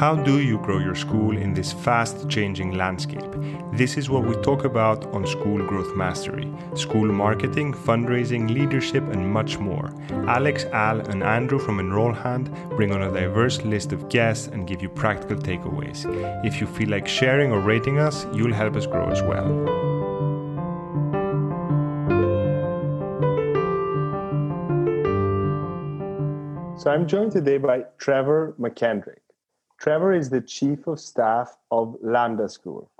How do you grow your school in this fast changing landscape? This is what we talk about on School Growth Mastery school marketing, fundraising, leadership, and much more. Alex, Al, and Andrew from Enroll Hand bring on a diverse list of guests and give you practical takeaways. If you feel like sharing or rating us, you'll help us grow as well. So I'm joined today by Trevor McKendrick. Trevor is the chief of staff of Lambda School.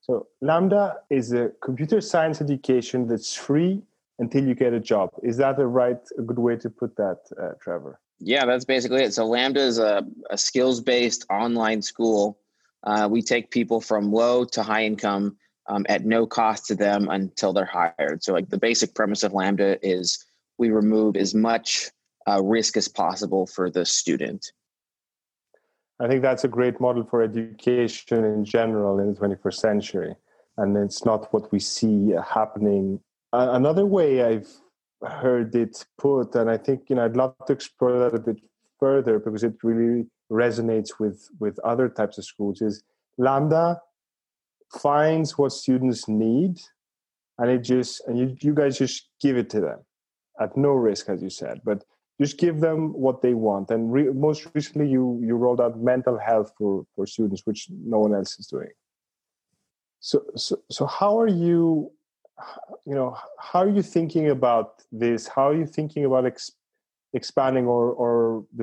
So, Lambda is a computer science education that's free until you get a job. Is that a right, a good way to put that, uh, Trevor? Yeah, that's basically it. So, Lambda is a, a skills based online school. Uh, we take people from low to high income um, at no cost to them until they're hired. So, like the basic premise of Lambda is we remove as much uh, risk as possible for the student. I think that's a great model for education in general in the 21st century. And it's not what we see happening. Another way I've heard it put, and I think you know I'd love to explore that a bit further because it really resonates with with other types of schools, is Lambda finds what students need, and it just and you you guys just give it to them at no risk, as you said. But just give them what they want. And re- most recently you you rolled out mental health for for students which no one else is doing. So so, so how are you you know how are you thinking about this? How are you thinking about ex- expanding or or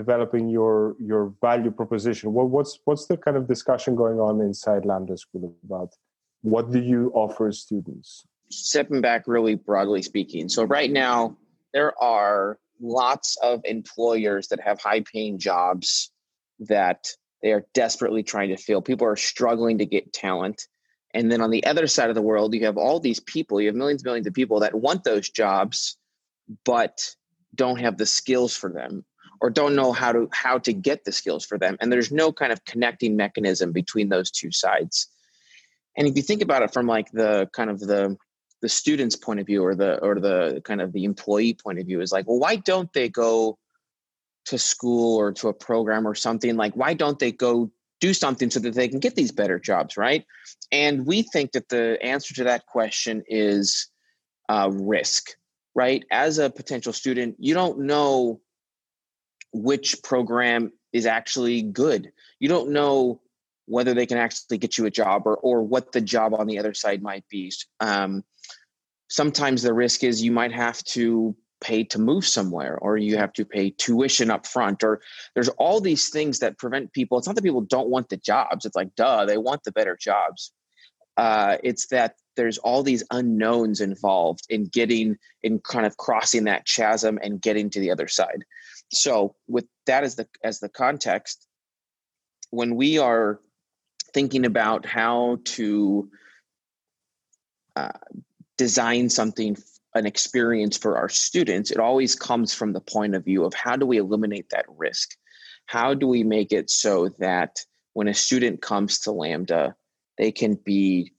developing your your value proposition? What, what's what's the kind of discussion going on inside lambda school about what do you offer students? Stepping back really broadly speaking so right now there are lots of employers that have high paying jobs that they are desperately trying to fill. People are struggling to get talent. And then on the other side of the world, you have all these people, you have millions and millions of people that want those jobs, but don't have the skills for them or don't know how to how to get the skills for them. And there's no kind of connecting mechanism between those two sides. And if you think about it from like the kind of the the student's point of view or the or the kind of the employee point of view is like well why don't they go to school or to a program or something? Like why don't they go do something so that they can get these better jobs right? And we think that the answer to that question is uh, risk right? As a potential student you don't know which program is actually good. You don't know whether they can actually get you a job or or what the job on the other side might be. Um, sometimes the risk is you might have to pay to move somewhere or you have to pay tuition up front or there's all these things that prevent people it's not that people don't want the jobs it's like duh they want the better jobs. Uh, it's that there's all these unknowns involved in getting in kind of crossing that chasm and getting to the other side. So with that as the as the context when we are thinking about how to uh, design something an experience for our students it always comes from the point of view of how do we eliminate that risk? How do we make it so that when a student comes to lambda they can be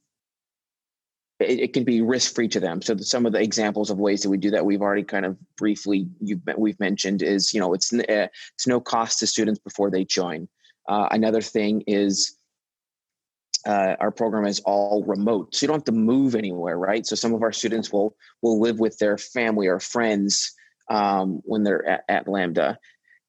it, it can be risk free to them. So some of the examples of ways that we do that we've already kind of briefly we've mentioned is you know it's uh, it's no cost to students before they join. Uh, another thing is uh, our program is all remote so you don't have to move anywhere right? So some of our students will will live with their family or friends um, when they're at, at, lambda.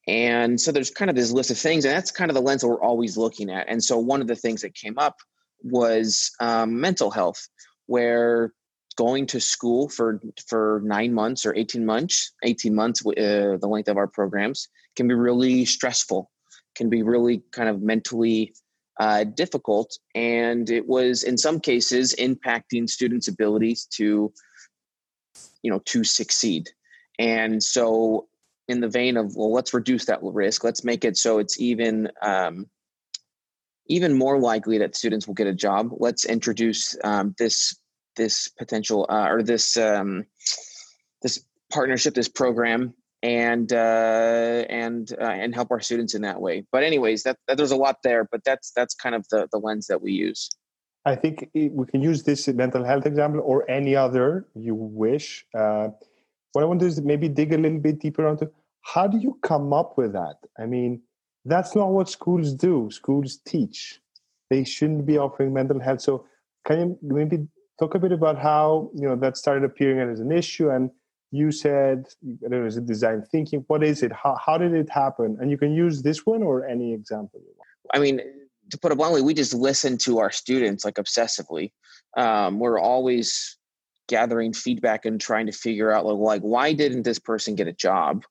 And so there's kind of this list of things and that's kind of the lens that we're always looking at. And so one of the things that came up was um, mental health where going to school for for nine months or 18 months 18 months uh, the length of our programs can be really stressful can be really kind of mentally uh, difficult, and it was in some cases impacting students' abilities to, you know, to succeed. And so, in the vein of well, let's reduce that risk. Let's make it so it's even um, even more likely that students will get a job. Let's introduce um, this this potential uh, or this um, this partnership, this program and uh, and uh, and help our students in that way. But anyways, that, that, there's a lot there, but that's that's kind of the the lens that we use. I think we can use this mental health example or any other you wish. Uh, what I want to do is maybe dig a little bit deeper onto how do you come up with that? I mean, that's not what schools do. Schools teach. They shouldn't be offering mental health. So can you maybe talk a bit about how you know that started appearing as an issue and you said there was a design thinking what is it? How, how did it happen? And you can use this one or any example you want. I mean to put it bluntly we just listen to our students like obsessively. Um, we're always gathering feedback and trying to figure out like, like why didn't this person get a job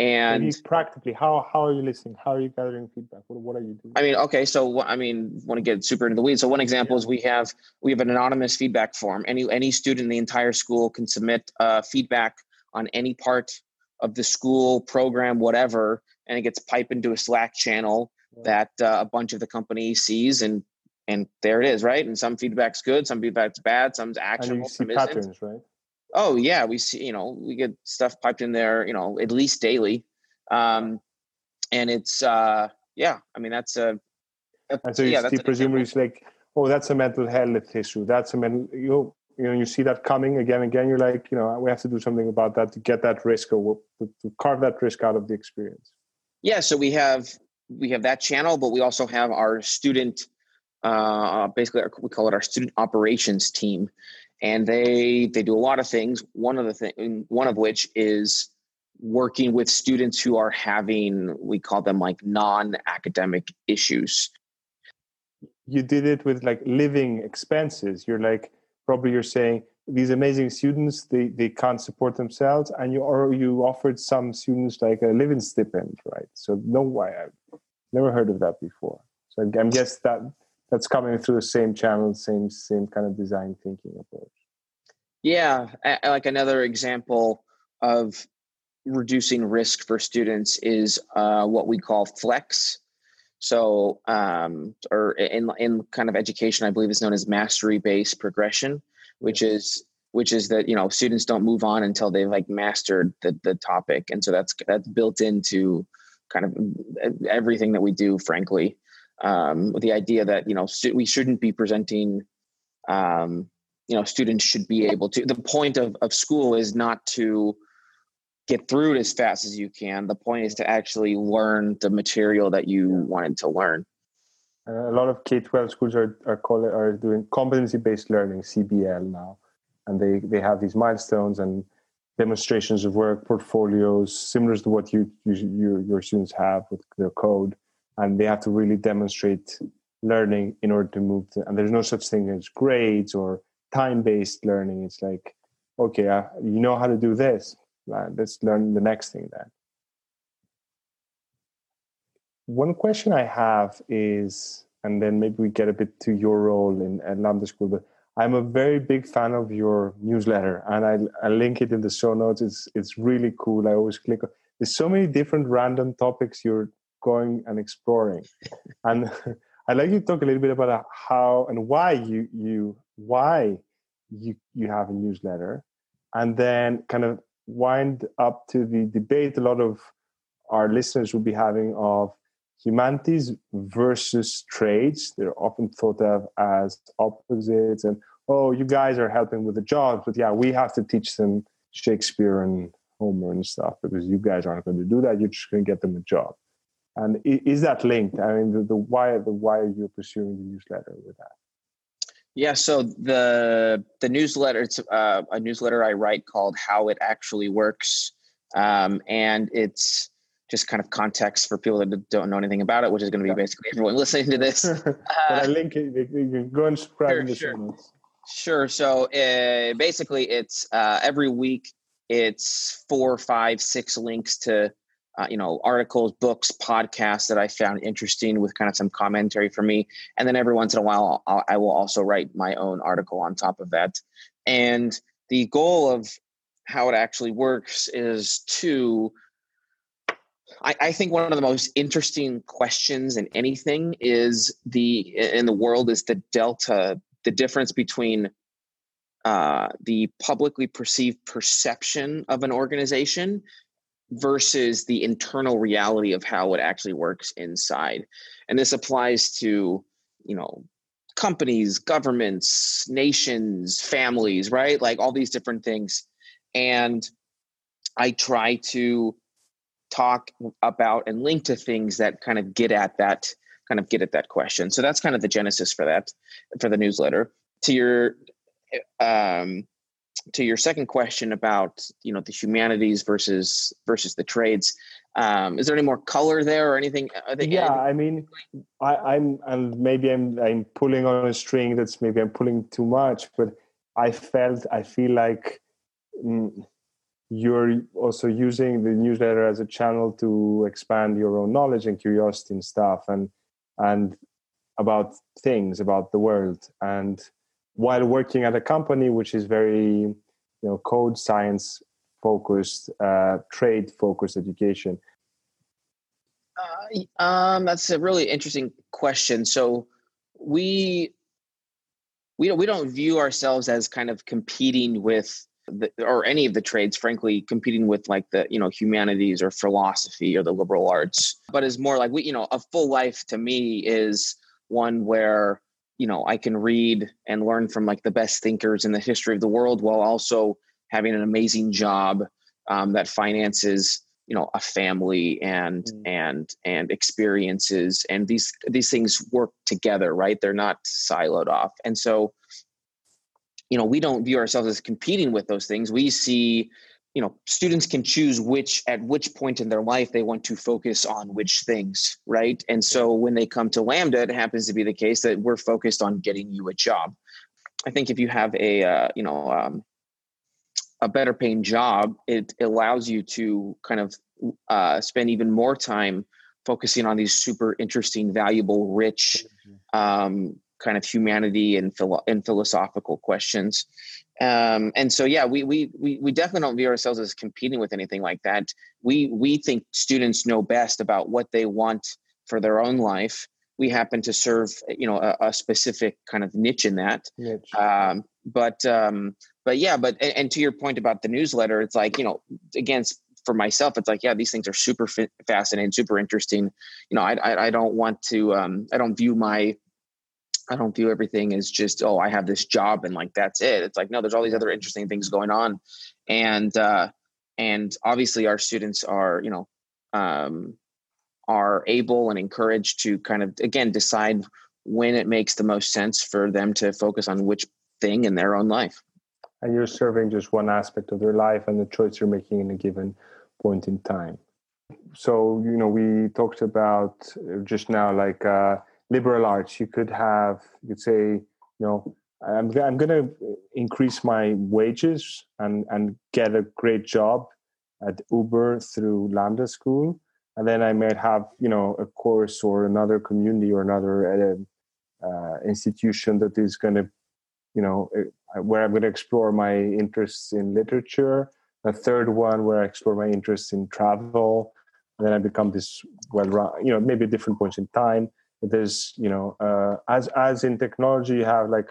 and Maybe practically how how are you listening? How are you gathering feedback? What, what are you doing? I mean okay so i mean want to get super into the weeds. So one example yeah. is we have we have an anonymous feedback form. Any any student in the entire school can submit uh, feedback on any part of the school program whatever and it gets piped into a slack channel yeah. that uh, a bunch of the company sees and and there it is right? And some feedback's good some feedback's bad some's actionable some patterns, isn't right Oh yeah, we see. You know, we get stuff piped in there. You know, at least daily, um, and it's uh, yeah. I mean, that's a. a and so you, yeah, you presumably it's like, oh, that's a mental health issue. That's a mental. You you know, you see that coming again and again. You're like, you know, we have to do something about that to get that risk or to, to carve that risk out of the experience. Yeah. So we have we have that channel, but we also have our student. Uh, basically, our, we call it our student operations team, and they they do a lot of things. One of the thing one of which is working with students who are having we call them like non-academic issues. You did it with like living expenses. You're like probably you're saying these amazing students they, they can't support themselves and you or you offered some students like a living stipend right? So no way i've never heard of that before. So i guess that that's coming through the same channel, same same kind of design thinking approach. Yeah, like another example of reducing risk for students is uh, what we call flex. So, um, or in in kind of education, I believe it's known as mastery based progression, which is which is that you know students don't move on until they've like mastered the the topic, and so that's that's built into kind of everything that we do. Frankly, um, with the idea that you know we shouldn't be presenting um, you know students should be able to the point of, of school is not to get through it as fast as you can. The point is to actually learn the material that you wanted to learn. A lot of k-12 schools are are, call are doing competency based learning cbl now. And they they have these milestones and demonstrations of work portfolios similar to what you, you your students have with their code and they have to really demonstrate learning in order to move to and there's no such thing as grades or time-based learning. It's like okay uh, you know how to do this uh, let's learn the next thing then. One question i have is and then maybe we get a bit to your role in at lambda school but i'm a very big fan of your newsletter and i, I link it in the show notes. It's it's really cool. I always click there's so many different random topics you're going and exploring. and I'd like you to talk a little bit about how and why you you why you you have a newsletter, and then kind of wind up to the debate a lot of our listeners will be having of humanities versus trades. They're often thought of as opposites, and oh, you guys are helping with the jobs, but yeah, we have to teach them Shakespeare and Homer and stuff because you guys aren't going to do that. You're just going to get them a job. And is that linked? I mean, the, the why the why are you pursuing the newsletter with that? Yeah, so the the newsletter it's uh, a newsletter I write called "How It Actually Works," um, and it's just kind of context for people that don't know anything about it, which is going to be yeah. basically everyone listening to this. uh, I link it. You can go and subscribe sure, in the sure. Sure. So uh, basically, it's uh, every week. It's four, five, six links to uh, you know articles books podcasts that i found interesting with kind of some commentary for me. And then every once in a while I'll, I will also write my own article on top of that. And the goal of how it actually works is to I, I think one of the most interesting questions in anything is the in the world is the delta the difference between uh, the publicly perceived perception of an organization versus the internal reality of how it actually works inside. And this applies to, you know, companies, governments, nations, families, right? Like all these different things. And I try to talk about and link to things that kind of get at that kind of get at that question. So that's kind of the genesis for that for the newsletter. To your um, to your second question about you know the humanities versus versus the trades um, is there any more color there or anything yeah i mean I, am and maybe i'm i'm pulling on a string that's maybe i'm pulling too much but i felt i feel like mm, you're also using the newsletter as a channel to expand your own knowledge and curiosity and stuff and and about things about the world. And while working at a company which is very you know code science focused uh, trade focused education? Uh, um, that's a really interesting question. So we we don't we don't view ourselves as kind of competing with the, or any of the trades frankly competing with like the you know humanities or philosophy or the liberal arts. But is more like we you know a full life to me is one where you know i can read and learn from like the best thinkers in the history of the world while also having an amazing job um, that finances you know a family and mm. and and experiences. And these these things work together right? They're not siloed off. And so you know we don't view ourselves as competing with those things. We see you know students can choose which at which point in their life they want to focus on which things right? And so when they come to lambda it happens to be the case that we're focused on getting you a job. I think if you have a uh, you know um, a better paying job it allows you to kind of uh, spend even more time focusing on these super interesting valuable rich um, kind of humanity and, philo- and philosophical questions um, and so yeah we, we we we definitely don't view ourselves as competing with anything like that. We we think students know best about what they want for their own life. We happen to serve you know a, a specific kind of niche in that. Niche. Um, but um, but yeah but and, and, to your point about the newsletter it's like you know again for myself it's like yeah these things are super fascinating super interesting. You know i i, I don't want to um, i don't view my I don't view everything as just, oh, I have this job and like that's it. It's like, no, there's all these other interesting things going on. And uh and obviously our students are, you know, um are able and encouraged to kind of again decide when it makes the most sense for them to focus on which thing in their own life. And you're serving just one aspect of their life and the choice you're making in a given point in time. So, you know, we talked about just now like uh liberal arts you could have you could say you know i'm, I'm going to increase my wages and and get a great job at uber through lambda school. And then i might have you know a course or another community or another uh, uh institution that is going to you know uh, where i'm going to explore my interests in literature. A third one where i explore my interests in travel. And then i become this well you know maybe different points in time there's you know uh, as as in technology you have like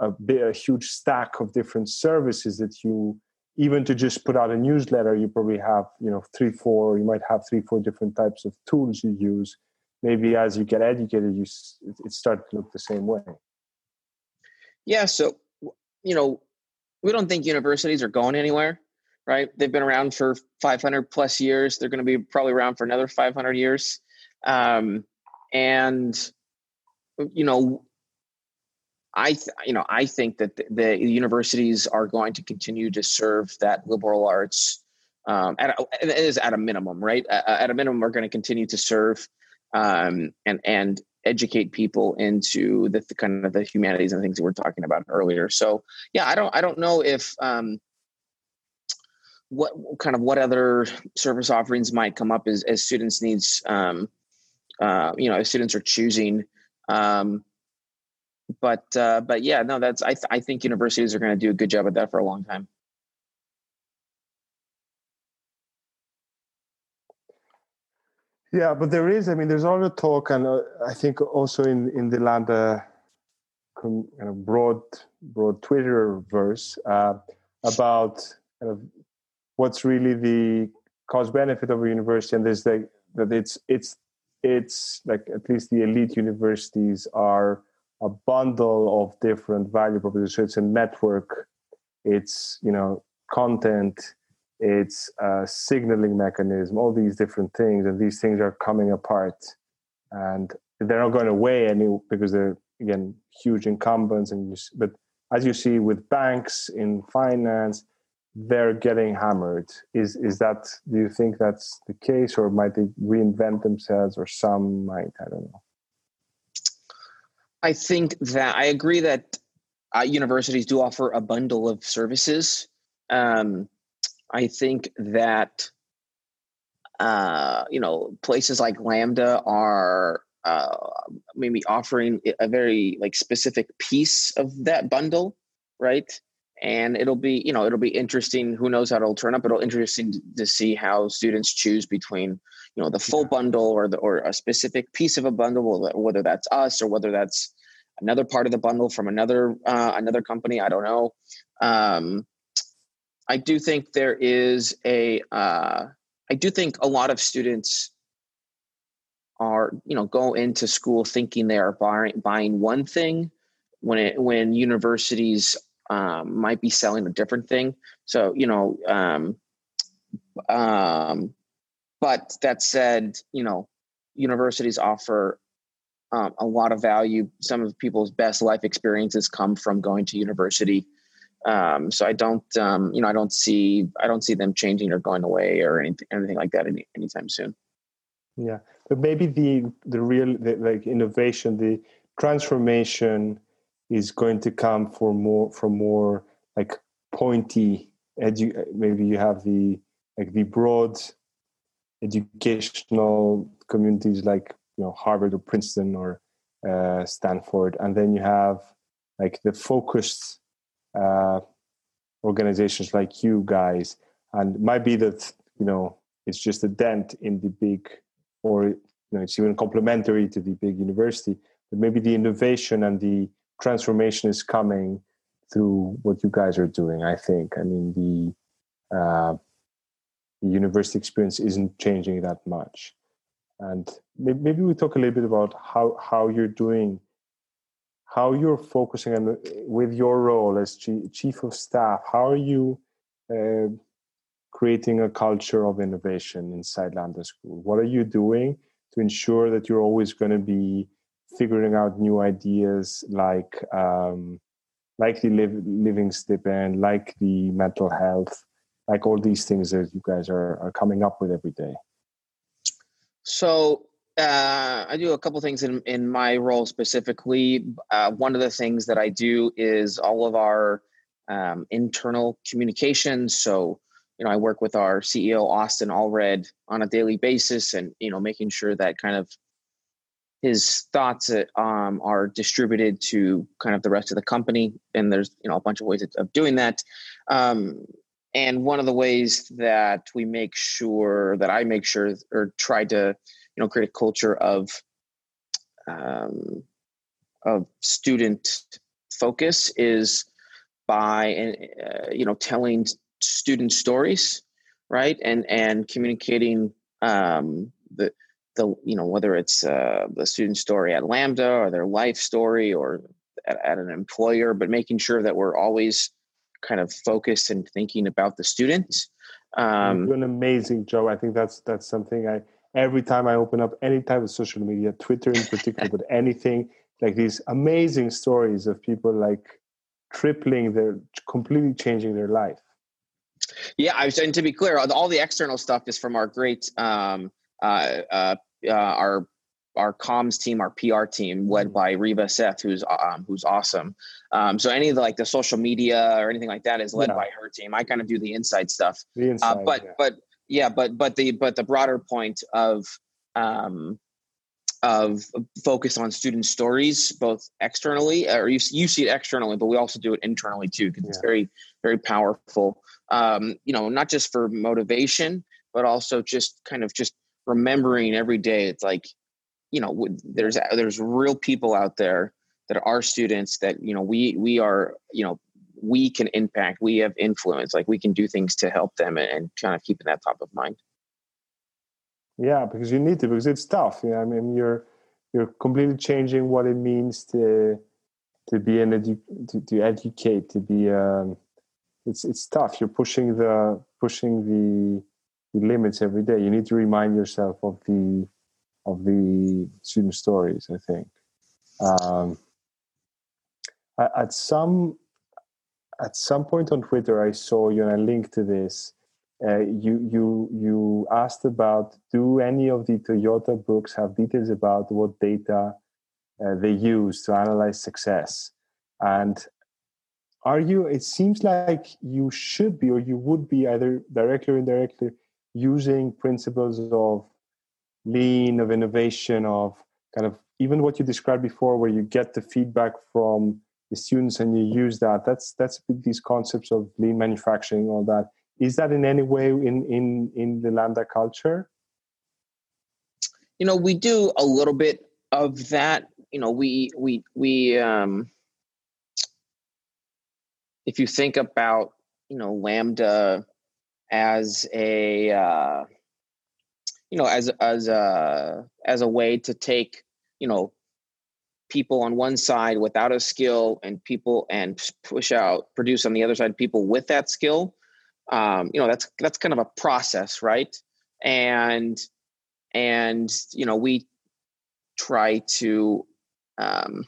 a, big, a huge stack of different services that you even to just put out a newsletter you probably have you know three four you might have three four different types of tools you use. Maybe as you get educated you it starts to look the same way. Yeah so you know we don't think universities are going anywhere right? They've been around for 500 plus years. They're going to be probably around for another 500 years. Um, and you know I th- you know I think that the, the, universities are going to continue to serve that liberal arts um, at a, it is at a minimum, right? at a minimum, we're going to continue to serve um, and and educate people into the, the, kind of the humanities and things that we're talking about earlier. So yeah, I don't I don't know if um, what kind of what other service offerings might come up as as students needs um, uh, you know students are choosing um, but uh, but yeah no that's i, th- I think universities are going to do a good job at that for a long time. Yeah but there is i mean there's all the talk and uh, i think also in in the lambda kind of broad broad twitter verse uh, about kind of what's really the cost benefit of a university and there's like that it's it's it's like at least the elite universities are a bundle of different value propositions. So it's a network. It's you know content. it's a signaling mechanism, all these different things, and these things are coming apart, and they're not going away any because they're again huge incumbents. And you, but as you see with banks in finance, they're getting hammered. Is is that? Do you think that's the case, or might they reinvent themselves, or some might? I don't know. I think that I agree that uh, universities do offer a bundle of services. Um, I think that uh, you know places like Lambda are uh, maybe offering a very like specific piece of that bundle, right? And it'll be you know it'll be interesting. Who knows how it'll turn up? It'll interesting to see how students choose between you know the full yeah. bundle or the or a specific piece of a bundle, whether that's us or whether that's another part of the bundle from another uh, another company. I don't know. Um, I do think there is a. Uh, I do think a lot of students are you know go into school thinking they are buying buying one thing when it when universities um, might be selling a different thing. So you know, um, um, but that said, you know, universities offer um, a lot of value. Some of people's best life experiences come from going to university. Um, so I don't, um, you know, I don't see, I don't see them changing or going away or anything, anything like that any, anytime soon. Yeah, but maybe the the real the, like innovation, the transformation is going to come for more from more like pointy edu- maybe you have the like the broad educational communities like you know Harvard or Princeton or uh, Stanford, and then you have like the focused uh, organizations like you guys, and might be that you know it's just a dent in the big, or you know it's even complementary to the big university, but maybe the innovation and the transformation is coming through what you guys are doing. I think. I mean the uh, the university experience isn't changing that much and maybe we talk a little bit about how how you're doing how you're focusing on with your role as chief of staff how are you uh, creating a culture of innovation inside lambda school what are you doing to ensure that you're always going to be figuring out new ideas like um, like the live, living stipend like the mental health like all these things that you guys are, are coming up with every day so uh, I do a couple things in in my role specifically. Uh, one of the things that I do is all of our um, internal communications. So you know, I work with our CEO Austin Allred on a daily basis, and you know, making sure that kind of his thoughts um, are distributed to kind of the rest of the company. And there's you know a bunch of ways of doing that. Um, and one of the ways that we make sure that I make sure or try to, you know, create a culture of um, of student focus is by uh, you know telling student stories, right, and and communicating um, the the you know whether it's uh, the student story at Lambda or their life story or at, at an employer, but making sure that we're always kind of focused and thinking about the students. Um, You're doing amazing, Joe. I think that's that's something I every time I open up any type of social media, Twitter in particular, but anything like these amazing stories of people like tripling their completely changing their life. Yeah, I was and to be clear, all the external stuff is from our great um, uh, uh, uh, our our comms team, our PR team, led mm. by Reva Seth, who's um, who's awesome. Um, so any of the like the social media or anything like that is led yeah. by her team. I kind of do the inside stuff. The uh, inside, uh, but yeah. but yeah, but but the but the broader point of um, of focus on student stories, both externally or you you see it externally, but we also do it internally too because yeah. it's very very powerful. Um, you know, not just for motivation, but also just kind of just remembering every day. It's like you know there's there's real people out there that are students that you know we we are you know we can impact we have influence like we can do things to help them and, kind of keeping that top of mind yeah because you need to because it's tough you know i mean you're you're completely changing what it means to to be an edu- to, to educate to be um it's it's tough you're pushing the pushing the, limits every day. You need to remind yourself of the of the student stories. I think um, at some at some point on Twitter, I saw you and I linked to this. Uh, you you you asked about do any of the Toyota books have details about what data uh, they use to analyze success and are you it seems like you should be or you would be either directly or indirectly using principles of lean of innovation of kind of even what you described before where you get the feedback from the students and you use that that's that's these concepts of lean manufacturing all that. Is that in any way in in in the lambda culture? You know we do a little bit of that. You know we we we um if you think about you know lambda as a uh, you know as as a as a way to take you know people on one side without a skill and people and push out produce on the other side people with that skill um, you know that's that's kind of a process right? And and you know we try to um,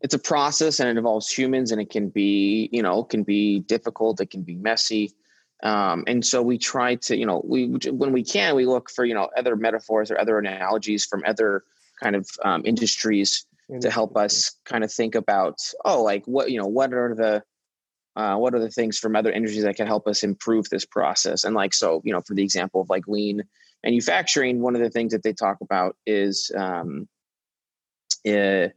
it's a process and it involves humans and it can be you know can be difficult it can be messy. Um, and so we try to you know we when we can we look for you know other metaphors or other analogies from other kind of um, industries to help us kind of think about oh like what you know what are the uh, what are the things from other industries that can help us improve this process? And like so you know for the example of like lean manufacturing one of the things that they talk about is um, uh,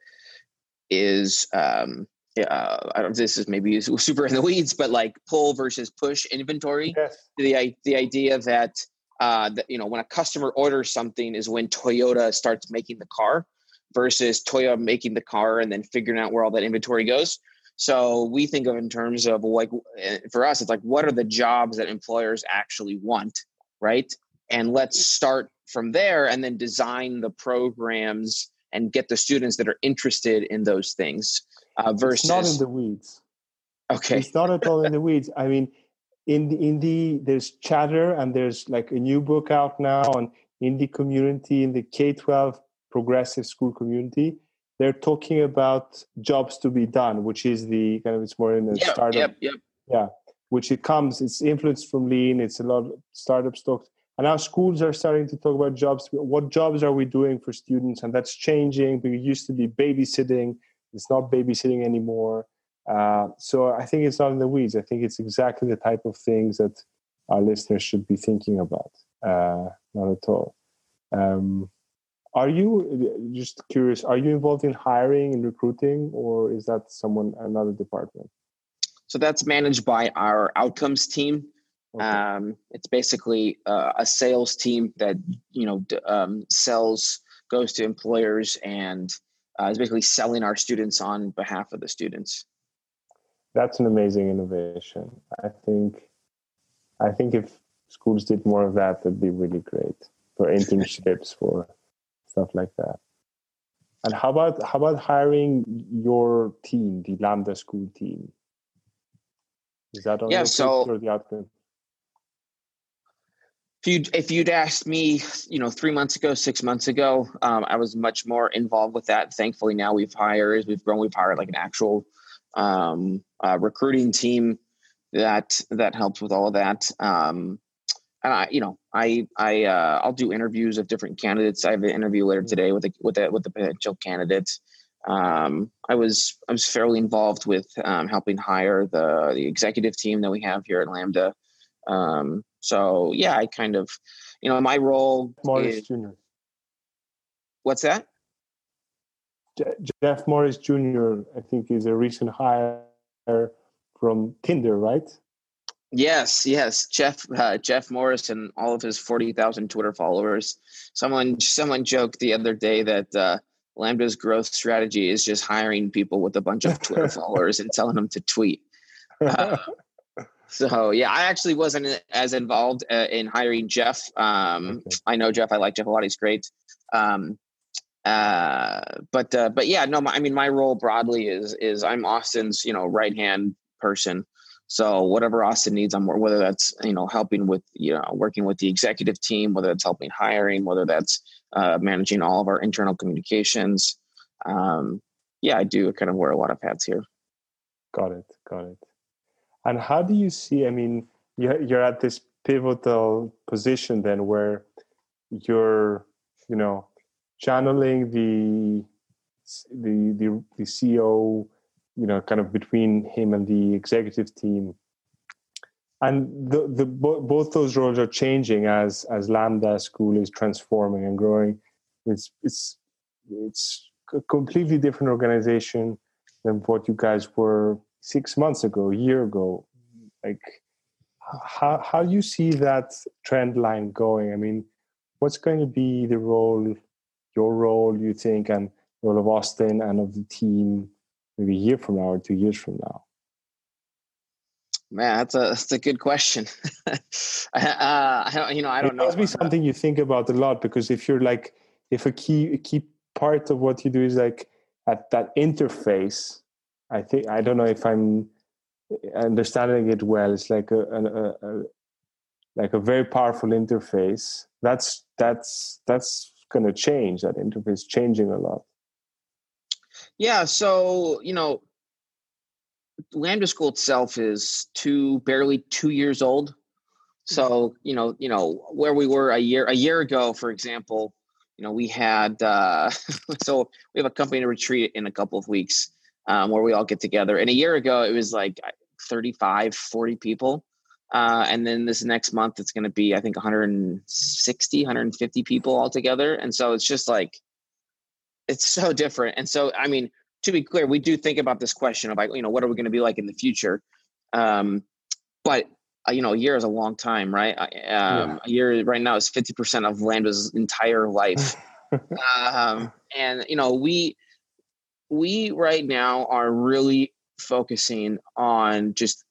is um, uh, I don't this is maybe super in the weeds, but like pull versus push inventory. Yes. The the idea that uh, that you know when a customer orders something is when Toyota starts making the car versus Toyota making the car and then figuring out where all that inventory goes. So we think of in terms of like eh, for us, it's like what are the jobs that employers actually want, right? And let's start from there and then design the programs and get the students that are interested in those things uh, versus it's not in the weeds. Okay. It's not at all in the weeds. I mean in the in the there's chatter and there's like a new book out now on in the community in the k-12 progressive school community. They're talking about jobs to be done which is the kind of it's more in the yep, startup yep, yep. yeah which it comes it's influenced from lean it's a lot of startup stocks and now schools are starting to talk about jobs. What jobs are we doing for students? And that's changing. It used to be babysitting. It's not babysitting anymore. Uh, so I think it's not in the weeds. I think it's exactly the type of things that our listeners should be thinking about. Uh, not at all. Um, are you just curious? Are you involved in hiring and recruiting, or is that someone another department? So that's managed by our outcomes team. Okay. Um, it's basically uh, a sales team that you know um, sells, goes to employers, and uh, is basically selling our students on behalf of the students. That's an amazing innovation. I think, I think if schools did more of that, that'd be really great for internships, for stuff like that. And how about how about hiring your team, the Lambda School team? Is that on yeah, so, or the outcome? If you if you'd asked me, you know, three months ago, six months ago, um, I was much more involved with that. Thankfully, now we've hired, we've grown, we've hired like an actual um, uh, recruiting team that that helps with all of that. Um, and I, you know, I I uh, I'll do interviews of different candidates. I have an interview later today with a, with a, with the potential candidates. Um, I was I was fairly involved with um, helping hire the the executive team that we have here at Lambda. Um, so yeah, I kind of, you know, my role. Morris is, Jr. What's that? Jeff Morris Jr. I think is a recent hire from Tinder, right? Yes, yes, Jeff uh, Jeff Morris and all of his forty thousand Twitter followers. Someone someone joked the other day that uh, Lambda's growth strategy is just hiring people with a bunch of Twitter followers and telling them to tweet. Uh, so yeah, I actually wasn't as involved uh, in hiring Jeff. Um, okay. I know Jeff. I like Jeff a lot. He's great. Um, uh, but uh, but yeah, no. My, I mean, my role broadly is is I'm Austin's you know right hand person. So whatever Austin needs, I'm whether that's you know helping with you know working with the executive team, whether that's helping hiring, whether that's uh, managing all of our internal communications. Um, yeah, I do kind of wear a lot of hats here. Got it. Got it. And how do you see? I mean, you're at this pivotal position then, where you're, you know, channeling the the the, the CEO, you know, kind of between him and the executive team. And the, the both those roles are changing as as Lambda School is transforming and growing. It's it's it's a completely different organization than what you guys were six months ago, a year ago. Like, how how do you see that trend line going? I mean, what's going to be the role, your role, you think, and role of Austin and of the team maybe a year from now or two years from now? Man, that's a that's a good question. uh, you know, I don't it know. It must be something that. you think about a lot because if you're like, if a key a key part of what you do is like at that interface, I think I don't know if I'm understanding it well. It's like a, a, a like a very powerful interface. That's that's that's going to change. That interface changing a lot. Yeah. So, you know, Lambda School itself is two, barely two years old. So, you know, you know, where we were a year, a year ago, for example, you know, we had, uh, so we have a company retreat in a couple of weeks um, where we all get together. And a year ago, it was like 35, 40 people. Uh, and then this next month, it's going to be, I think, 160, 150 people all together. And so it's just like, it's so different. And so, I mean, to be clear, we do think about this question of like, you know, what are we going to be like in the future? Um, but uh, you know, a year is a long time, right? Um, yeah. A year right now is fifty percent of Lambda's entire life, um, and you know, we we right now are really focusing on just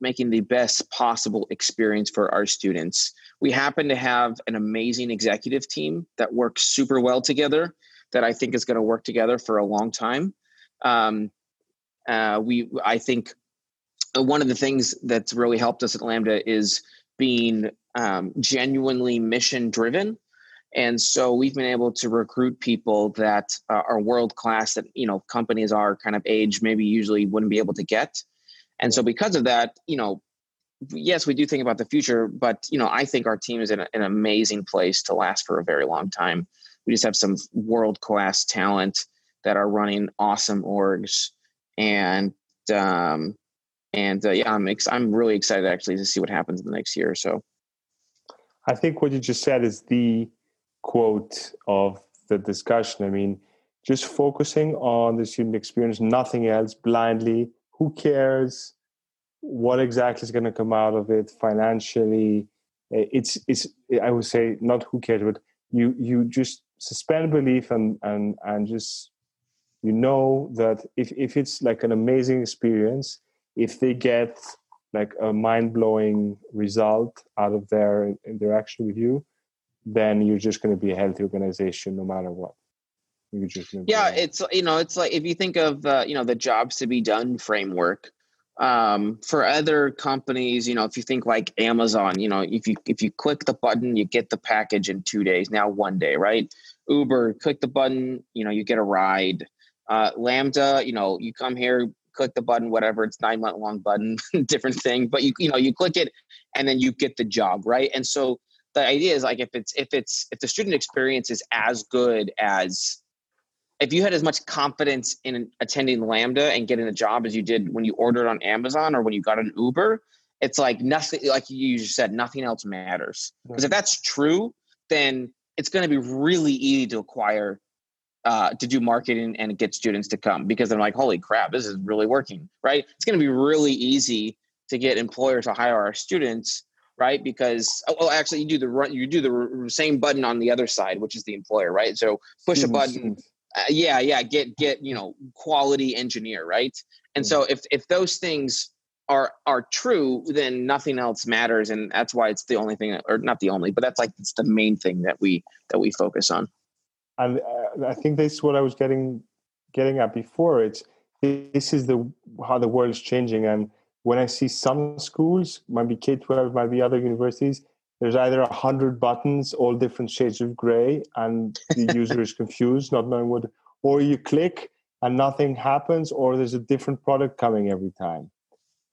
making the best possible experience for our students. We happen to have an amazing executive team that works super well together that I think is going to work together for a long time. Um, uh, we, I think, one of the things that's really helped us at Lambda is being um, genuinely mission driven. And so we've been able to recruit people that uh, are world class that you know companies our kind of age maybe usually wouldn't be able to get. And so because of that, you know, yes, we do think about the future, but you know, I think our team is in a, an amazing place to last for a very long time. We just have some world class talent that are running awesome orgs, and um, and uh, yeah, I'm ex- I'm really excited actually to see what happens in the next year or so. I think what you just said is the quote of the discussion. I mean, just focusing on the student experience, nothing else, blindly. Who cares what exactly is going to come out of it financially? It's it's I would say not who cares, but you you just suspend belief and and and just you know that if if it's like an amazing experience if they get like a mind-blowing result out of their interaction with you then you're just going to be a healthy organization no matter what. You're just yeah it's you know it's like if you think of uh, you know the jobs to be done framework um, for other companies you know if you think like amazon you know if you if you click the button you get the package in two days now one day right? Uber click the button you know you get a ride. Uh, lambda you know you come here click the button whatever it's nine month long button different thing but you you know you click it and then you get the job right? And so the idea is like if it's if it's if the student experience is as good as if you had as much confidence in attending Lambda and getting a job as you did when you ordered on Amazon or when you got an Uber, it's like nothing, like you just said, nothing else matters. Because if that's true, then it's going to be really easy to acquire, uh, to do marketing and get students to come because they're like, holy crap, this is really working, right? It's going to be really easy to get employers to hire our students right? Because oh, well, actually, you do the run, you do the same button on the other side, which is the employer, right? So push a button, uh, yeah yeah get get you know quality engineer right and mm. so if if those things are are true then nothing else matters and that's why it's the only thing or not the only but that's like it's the main thing that we that we focus on and uh, i think this is what i was getting getting at before it's this is the how the world is changing and when I see some schools, might be K 12, might be other universities, there's either a hundred buttons, all different shades of gray, and the user is confused, not knowing what, or you click and nothing happens, or there's a different product coming every time.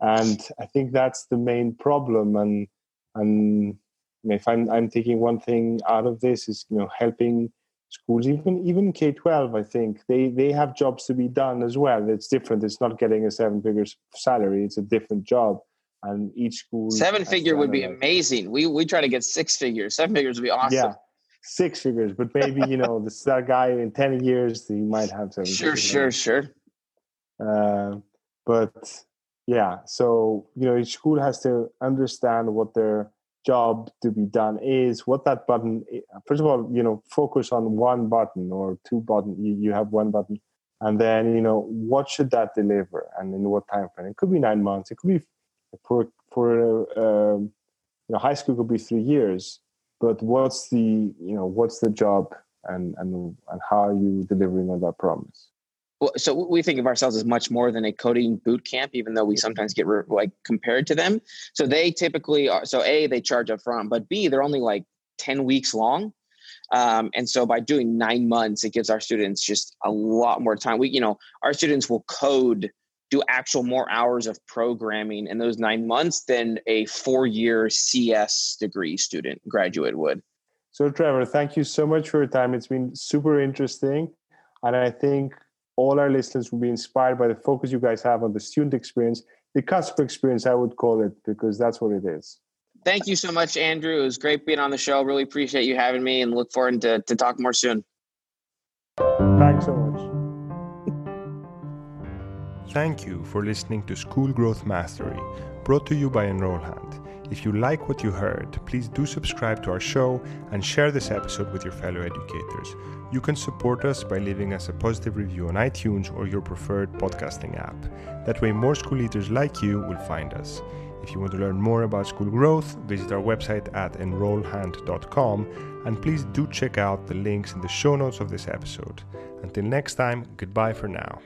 And I think that's the main problem. And and if I'm I'm taking one thing out of this is you know helping schools, even even K twelve, I think they they have jobs to be done as well. It's different. It's not getting a seven figure salary. It's a different job. And each school seven figure would be amazing. We we try to get six figures. Seven figures would be awesome. Yeah six figures but maybe you know this that guy in 10 years he might have seven sure sure sure. Uh, but yeah. So you know each school has to understand what their job to be done is what that button first of all you know focus on one button or two button you, you have one button. And then you know what should that deliver and in what time frame? It could be nine months. It could be for for uh, you know high school could be three years. But what's the you know what's the job and and and how are you delivering on that promise so we think of ourselves as much more than a coding boot camp, even though we sometimes get re- like compared to them. So they typically are. So a they charge up front, but b they're only like ten weeks long. Um, and so by doing nine months, it gives our students just a lot more time. We, you know, our students will code do actual more hours of programming in those nine months than a four year CS degree student graduate would. So, Trevor, thank you so much for your time. It's been super interesting. And I think all our listeners will be inspired by the focus you guys have on the student experience, the customer experience, I would call it, because that's what it is. Thank you so much, Andrew. It was great being on the show. Really appreciate you having me and look forward to, to talk more soon. Thanks so much. Thank you for listening to School Growth Mastery, brought to you by Enrollhand. If you like what you heard, please do subscribe to our show and share this episode with your fellow educators. You can support us by leaving us a positive review on iTunes or your preferred podcasting app. That way, more school leaders like you will find us. If you want to learn more about school growth, visit our website at enrollhand.com and please do check out the links in the show notes of this episode. Until next time, goodbye for now.